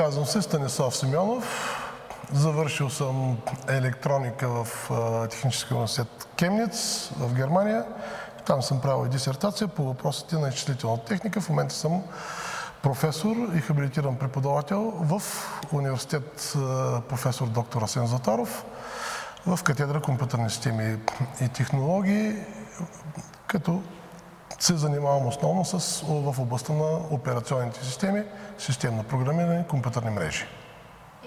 Казвам се Станислав Симеонов. Завършил съм електроника в Техническия университет Кемниц в Германия. Там съм правил дисертация по въпросите на изчислителната техника. В момента съм професор и хабилитиран преподавател в университет професор доктор Асен Затаров в катедра компютърни системи и технологии, като се занимавам основно с, в областта на операционните системи, системно програмиране, компютърни мрежи.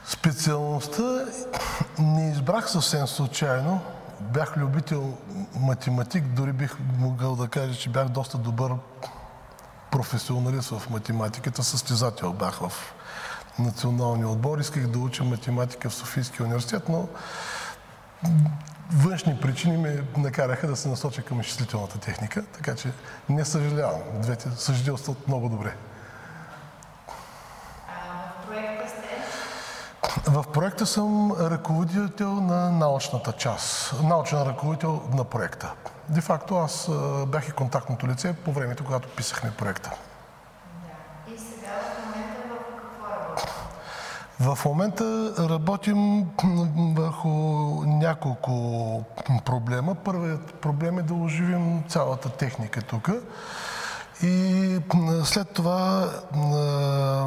Специалността не избрах съвсем случайно. Бях любител математик, дори бих могъл да кажа, че бях доста добър професионалист в математиката, състезател бях в националния отбор. Исках да уча математика в Софийския университет, но външни причини ме накараха да се насоча към изчислителната техника, така че не съжалявам. Двете съжителстват много добре. В проекта съм ръководител на научната част, научен ръководител на проекта. Де факто аз бях и контактното лице по времето, когато писахме проекта. И сега в момента в какво работите? В момента работим върху няколко проблема. Първият проблем е да оживим цялата техника тук. И след това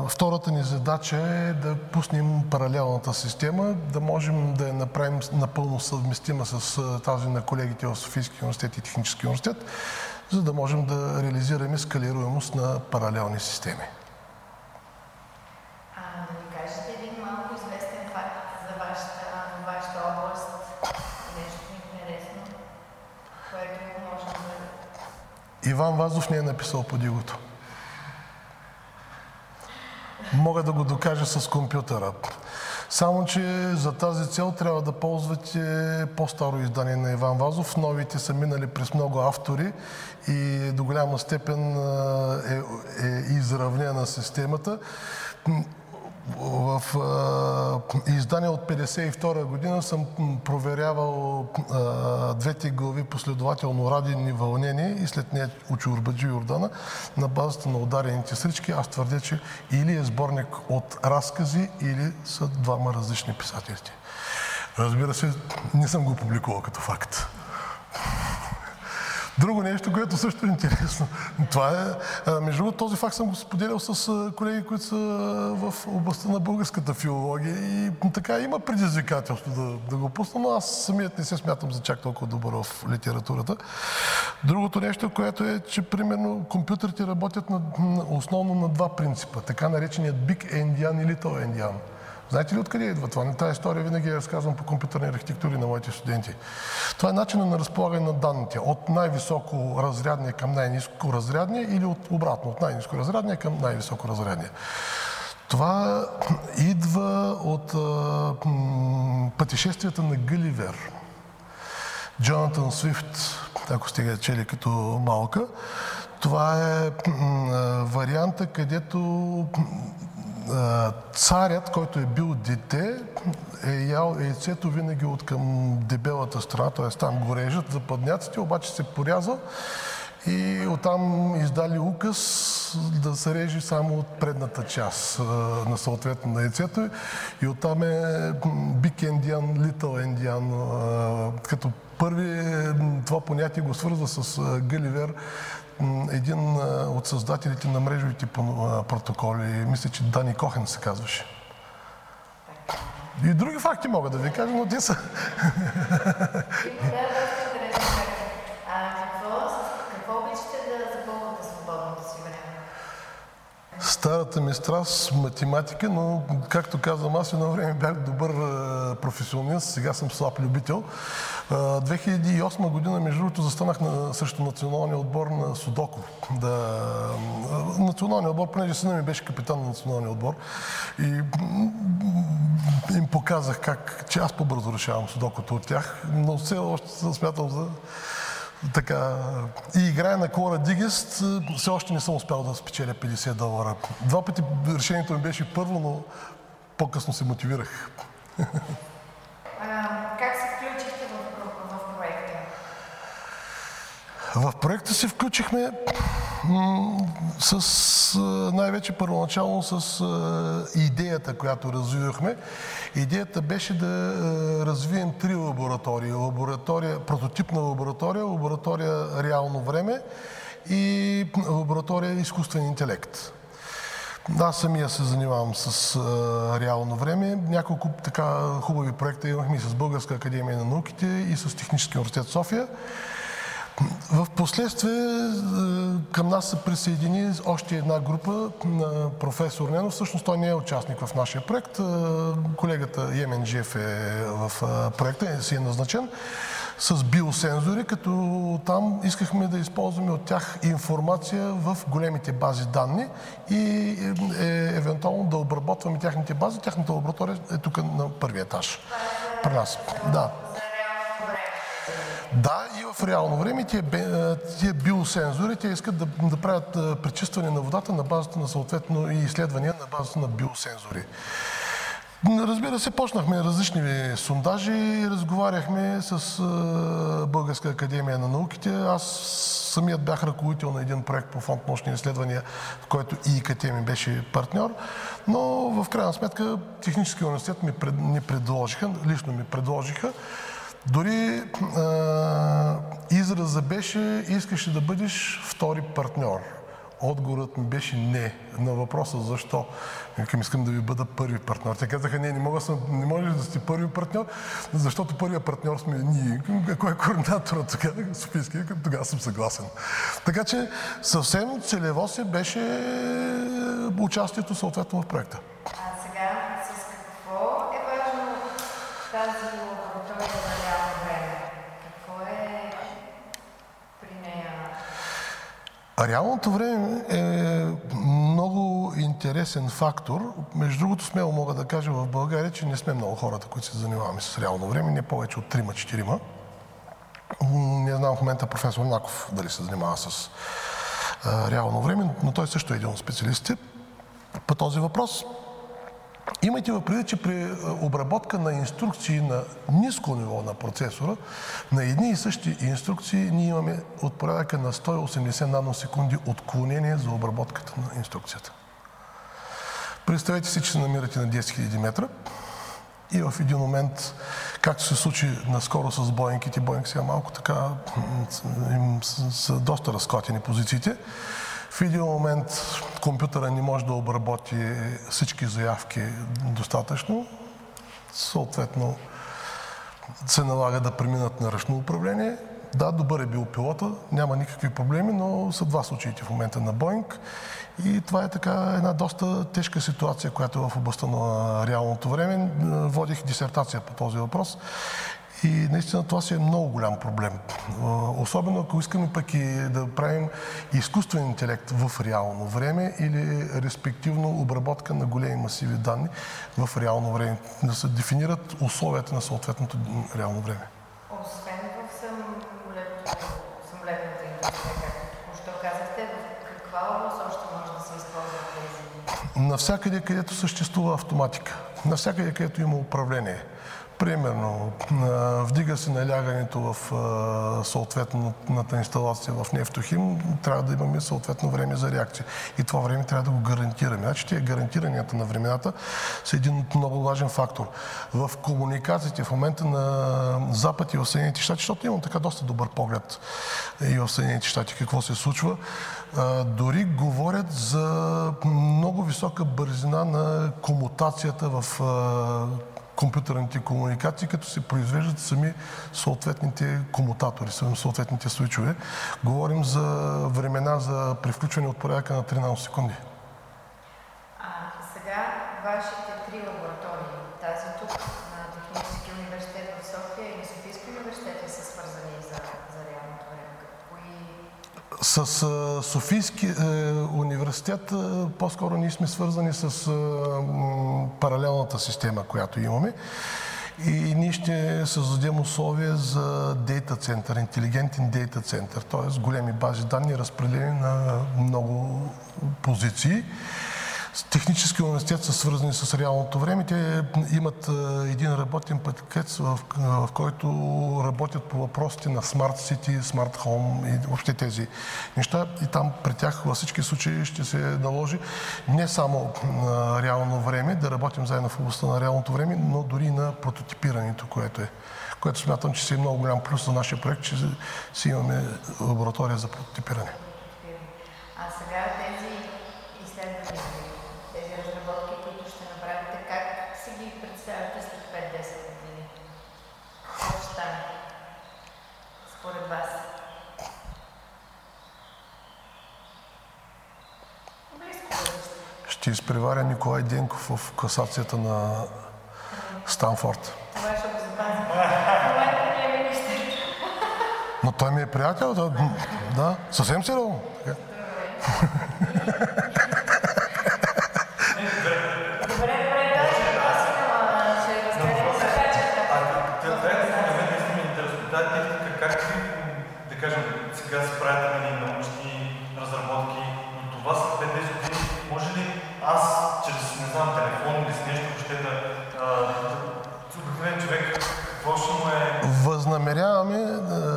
втората ни задача е да пуснем паралелната система, да можем да я направим напълно съвместима с тази на колегите в Софийския университет и Технически университет, за да можем да реализираме скалируемост на паралелни системи. А да ни кажете един малко известен факт за вашата, вашата област, нещо интересно, което може да... Иван Вазов не е написал по дигото. Мога да го докажа с компютъра. Само, че за тази цел трябва да ползвате по-старо издание на Иван Вазов. Новите са минали през много автори и до голяма степен е, е изравнена системата. В издание от 1952 година съм проверявал двете глави последователно радини вълнение и след нея Учурбаджи Йордана на базата на ударените срички. Аз твърдя, че или е сборник от разкази, или са двама различни писателите. Разбира се, не съм го публикувал като факт. Друго нещо, което също е интересно. Това е, между другото, този факт съм го споделял с колеги, които са в областта на българската филология и така има предизвикателство да, да го пусна, но аз самият не се смятам за чак толкова добър в литературата. Другото нещо, което е, че примерно компютрите работят на, основно на два принципа, така нареченият Big Endian и Little Endian. Знаете ли откъде идва това? Тази история винаги я разказвам по компютърни архитектури на моите студенти. Това е начинът на разполагане на данните. От най-високо разрядния към най-низко разрядния или от обратно, от най-низко разрядния към най-високо разрядния. Това идва от а, пътешествията на Гъливер. Джонатан Свифт, ако сте ги чели като малка. Това е варианта, където царят, който е бил дете, е ял яйцето винаги от към дебелата страна, т.е. там го режат западняците, обаче се порязал и оттам издали указ да се режи само от предната част на съответно на яйцето и оттам е Big Indian, Little Indian, като първи това понятие го свързва с Гъливер, един от създателите на мрежовите протоколи, мисля, че Дани Кохен се казваше. И други факти мога да ви кажа, но те са... Старата ми страст математика, но както казвам, аз едно време бях добър професионалист, сега съм слаб любител. 2008 година, между другото, застанах на, срещу националния отбор на Судоко. Да, националния отбор, понеже сина ми беше капитан на националния отбор и им показах как, че аз по-бързо решавам Судокото от тях, но все още съм смятал за и играя на Кора Дигест, все още не съм успял да спечеля 50 долара. Два пъти решението ми беше първо, но по-късно се мотивирах. как се включихте в, в проекта? В проекта се включихме с най-вече първоначално с идеята, която развивахме. Идеята беше да развием три лаборатории. Лаборатория, прототипна лаборатория, лаборатория реално време и лаборатория изкуствен интелект. Аз самия се занимавам с а, реално време. Няколко така хубави проекта имахме и с Българска академия на науките и с Технически университет София. В последствие към нас се присъедини още една група на професор Ненов. Всъщност той не е участник в нашия проект. Колегата Емен Джеф е в проекта, си е назначен с биосензори, като там искахме да използваме от тях информация в големите бази данни и е, е, евентуално да обработваме тяхните бази. Тяхната лаборатория е тук на първия етаж. При нас. Да. Да, и в реално време тия, биосензори, те искат да, да правят пречистване на водата на базата на съответно и изследвания на базата на биосензори. Разбира се, почнахме различни сондажи, разговаряхме с Българска академия на науките. Аз самият бях ръководител на един проект по фонд научни изследвания, в който и ИКТ ми беше партньор, но в крайна сметка Техническия университет ми, пред, ми предложиха, лично ми предложиха, дори а, израза беше, искаше да бъдеш втори партньор. Отговорът ми беше не на въпроса защо. Викам, искам да ви бъда първи партньор. Те казаха, не, не, мога съм, не можеш да сте първи партньор, защото първият партньор сме ние. Кой е координаторът тогава? Софийски. Тогава съм съгласен. Така че съвсем целево се беше участието съответно в проекта. А сега с какво е важно тази лаборатория на реално време? Какво е при нея? Реалното време е много интересен фактор. Между другото, смело мога да кажа в България, че не сме много хората, които се занимаваме с реално време, не повече от 3-4. Не знам в момента професор Наков дали се занимава с а, реално време, но той също е един от специалистите по този въпрос. Имайте в предвид, че при обработка на инструкции на ниско ниво на процесора, на едни и същи инструкции, ние имаме от порядъка на 180 наносекунди отклонение за обработката на инструкцията. Представете си, че се намирате на 10 000 метра и в един момент, както се случи наскоро с Боингите, Боинг сега малко така им са доста разклатени позициите, в един момент компютъра не може да обработи всички заявки достатъчно, съответно се налага да преминат на ръчно управление. Да, добър е бил пилота, няма никакви проблеми, но са два случаите в момента на Боинг. И това е така една доста тежка ситуация, която е в областта на реалното време. Водих дисертация по този въпрос и наистина това си е много голям проблем. Особено ако искаме пък и да правим изкуствен интелект в реално време или респективно обработка на големи масиви данни в реално време. Да се дефинират условията на съответното реално време. Освен в самолетната индустрия, както току-що казахте, в каква област още може да се използват тези? Навсякъде, където съществува автоматика. Навсякъде, където има управление. Примерно, вдига се налягането в съответната инсталация в Нефтохим, трябва да имаме съответно време за реакция. И това време трябва да го гарантираме. Значи тия гарантиранията на времената са един много важен фактор. В комуникациите в момента на Запад и в Съединените щати, защото имам така доста добър поглед и в Съединените щати какво се случва, дори говорят за много висока бързина на комутацията в компютърните комуникации, като се произвеждат сами съответните комутатори, съответните случове. Говорим за времена за превключване от порядъка на 13 секунди. А сега вашите три лаборатории, С Софийски е, университет е, по-скоро ние сме свързани с е, паралелната система, която имаме. И ние ще създадем условия за дейта център, интелигентен дейта център, т.е. големи бази данни, разпределени на много позиции. Технически университет са свързани с реалното време. Те имат един работен пакет, в, в който работят по въпросите на Smart City, Smart Home и въобще тези неща. И там при тях във всички случаи ще се наложи не само на реално време, да работим заедно в областта на реалното време, но дори на прототипирането, което е което смятам, че си е много голям плюс за нашия проект, че си имаме лаборатория за прототипиране. А сега тези изследвания, тези разработки, които ще направите, как си ги представяте след 5-10 години? Какво ще стане според вас? Ще изпреваря Николай Денков в касацията на Станфорд. Но той ми е приятел, да, да съвсем сериозно.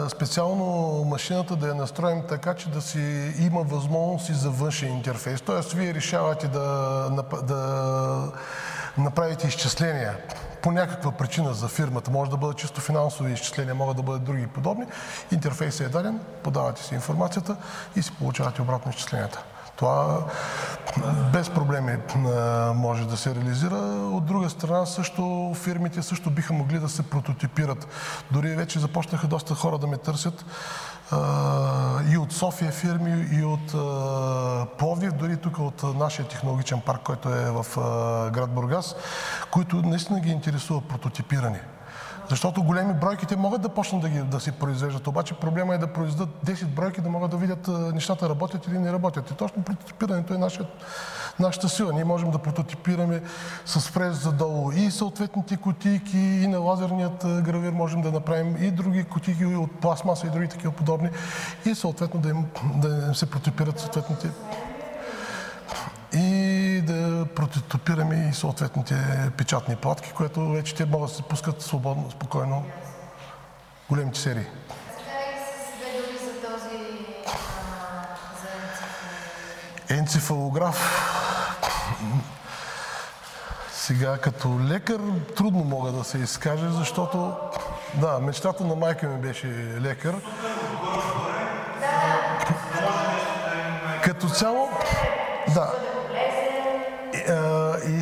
Специално машината да я настроим така, че да си има възможност и за външен интерфейс. Тоест, вие решавате да, да направите изчисления по някаква причина за фирмата. Може да бъдат чисто финансови изчисления, могат да бъдат други подобни. Интерфейсът е даден, подавате си информацията и си получавате обратно изчисленията. Това без проблеми може да се реализира. От друга страна също фирмите също биха могли да се прототипират. Дори вече започнаха доста хора да ме търсят и от София фирми, и от Пловдив, дори тук от нашия технологичен парк, който е в град Бургас, които наистина ги интересува прототипиране. Защото големи бройки те могат да почнат да, ги, да си произвеждат, обаче проблема е да произведат 10 бройки, да могат да видят нещата работят или не работят. И точно прототипирането е нашия, нашата сила. Ние можем да прототипираме с фрез задолу и съответните кутийки, и на лазерният гравир можем да направим и други кутийки от пластмаса и други такива подобни. И съответно да им, да им се прототипират съответните и да прототипираме и съответните печатни платки, което вече те могат да се пускат свободно, спокойно големите серии. Енцефалограф. Сега като лекар трудно мога да се изкаже, защото да, мечтата на майка ми беше лекар. Като цяло, да,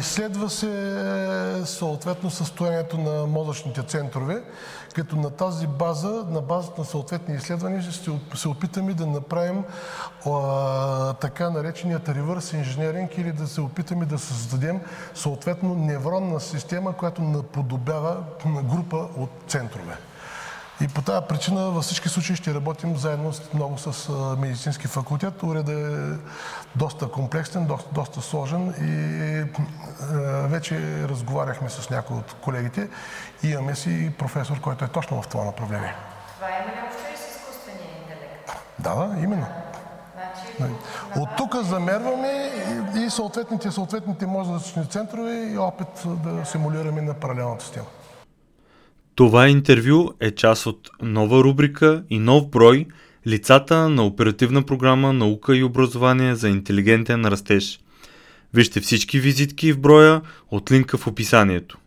Изследва се съответно състоянието на мозъчните центрове, като на тази база, на базата на съответни изследвания, ще се опитаме да направим а, така нареченият ревърс инженеринг или да се опитаме да създадем съответно невронна система, която наподобява група от центрове. И по тази причина във всички случаи ще работим заедно много с медицински факултет. Уредът е доста комплексен, доста, доста сложен и вече разговаряхме с някои от колегите и имаме си професор, който е точно в това направление. Това има ли общо и с изкуствения интелект? Да, да, именно. Значи, от тук замерваме и съответните, съответните мозъчни центрове и опит да симулираме на паралелната система. Това интервю е част от нова рубрика и нов брой Лицата на оперативна програма Наука и образование за интелигентен растеж. Вижте всички визитки в броя от линка в описанието.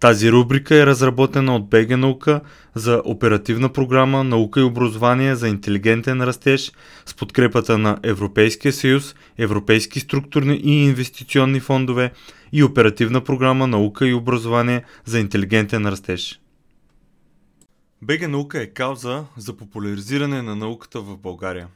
Тази рубрика е разработена от БГ Наука за оперативна програма Наука и образование за интелигентен растеж с подкрепата на Европейския съюз, Европейски структурни и инвестиционни фондове и оперативна програма Наука и образование за интелигентен растеж. БГ Наука е кауза за популяризиране на науката в България.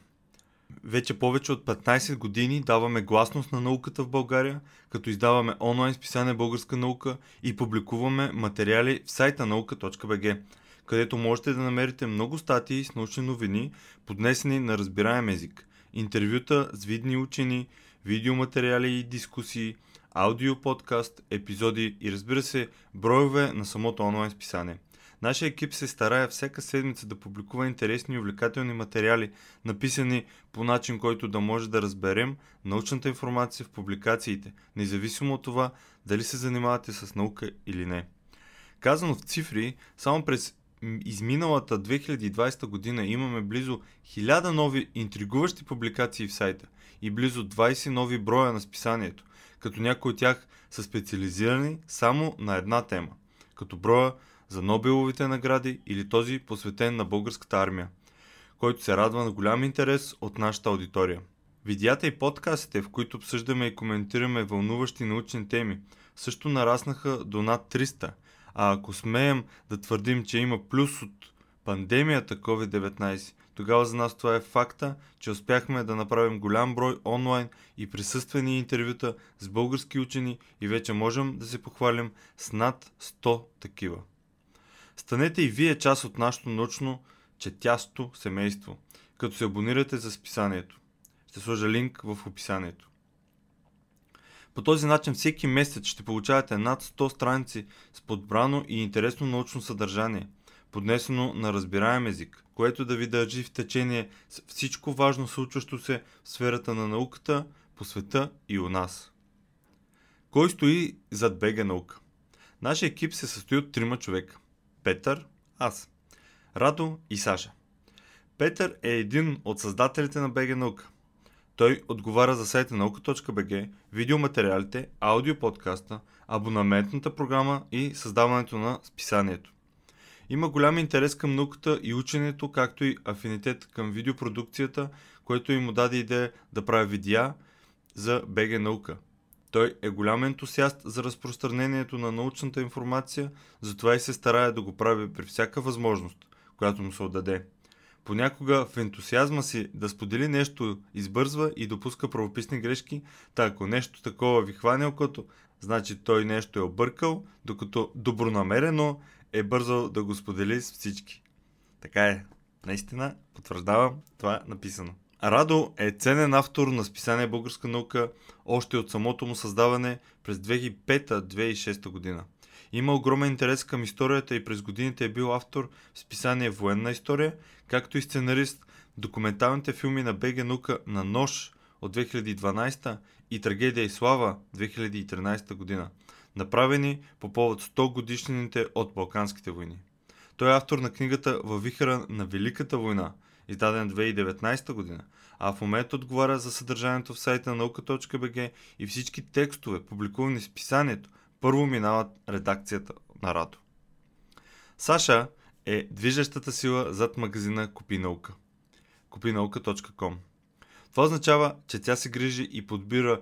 Вече повече от 15 години даваме гласност на науката в България, като издаваме онлайн списание Българска наука и публикуваме материали в сайта наука.бг, където можете да намерите много статии с научни новини, поднесени на разбираем език, интервюта с видни учени, видеоматериали и дискусии, аудио подкаст, епизоди и разбира се, броеве на самото онлайн списание. Нашия екип се старае всяка седмица да публикува интересни и увлекателни материали, написани по начин, който да може да разберем научната информация в публикациите, независимо от това дали се занимавате с наука или не. Казано в цифри, само през изминалата 2020 година имаме близо 1000 нови интригуващи публикации в сайта и близо 20 нови броя на списанието, като някои от тях са специализирани само на една тема, като броя за Нобеловите награди или този посветен на българската армия, който се радва на голям интерес от нашата аудитория. Видеята и подкастите, в които обсъждаме и коментираме вълнуващи научни теми, също нараснаха до над 300, а ако смеем да твърдим, че има плюс от пандемията COVID-19, тогава за нас това е факта, че успяхме да направим голям брой онлайн и присъствени интервюта с български учени и вече можем да се похвалим с над 100 такива. Станете и вие част от нашето научно четясто семейство, като се абонирате за списанието. Ще сложа линк в описанието. По този начин всеки месец ще получавате над 100 страници с подбрано и интересно научно съдържание, поднесено на разбираем език, което да ви държи в течение с всичко важно случващо се в сферата на науката, по света и у нас. Кой стои зад БГ наука? Нашия екип се състои от трима човека. Петър, аз, Радо и Саша. Петър е един от създателите на БГ наука. Той отговаря за сайта наука.бг, видеоматериалите, аудиоподкаста, абонаментната програма и създаването на списанието. Има голям интерес към науката и ученето, както и афинитет към видеопродукцията, което им даде идея да прави видеа за БГ наука. Той е голям ентусиаст за разпространението на научната информация, затова и се старае да го прави при всяка възможност, която му се отдаде. Понякога в ентусиазма си да сподели нещо избързва и допуска правописни грешки, та ако нещо такова ви хване окото, значи той нещо е объркал, докато добронамерено е бързал да го сподели с всички. Така е. Наистина, потвърждавам това е написано. Радо е ценен автор на списание Българска наука още от самото му създаване през 2005-2006 година. Има огромен интерес към историята и през годините е бил автор в списание Военна история, както и сценарист документалните филми на БГ Наука на Нож от 2012 и Трагедия и слава 2013 година, направени по повод 100 годишнините от Балканските войни. Той е автор на книгата Във вихара на Великата война, издаден 2019 година, а в момента отговаря за съдържанието в сайта на наука.бг и всички текстове, публикувани в списанието, първо минават редакцията на Радо. Саша е движещата сила зад магазина Купи наука. Купинаука.com Това означава, че тя се грижи и подбира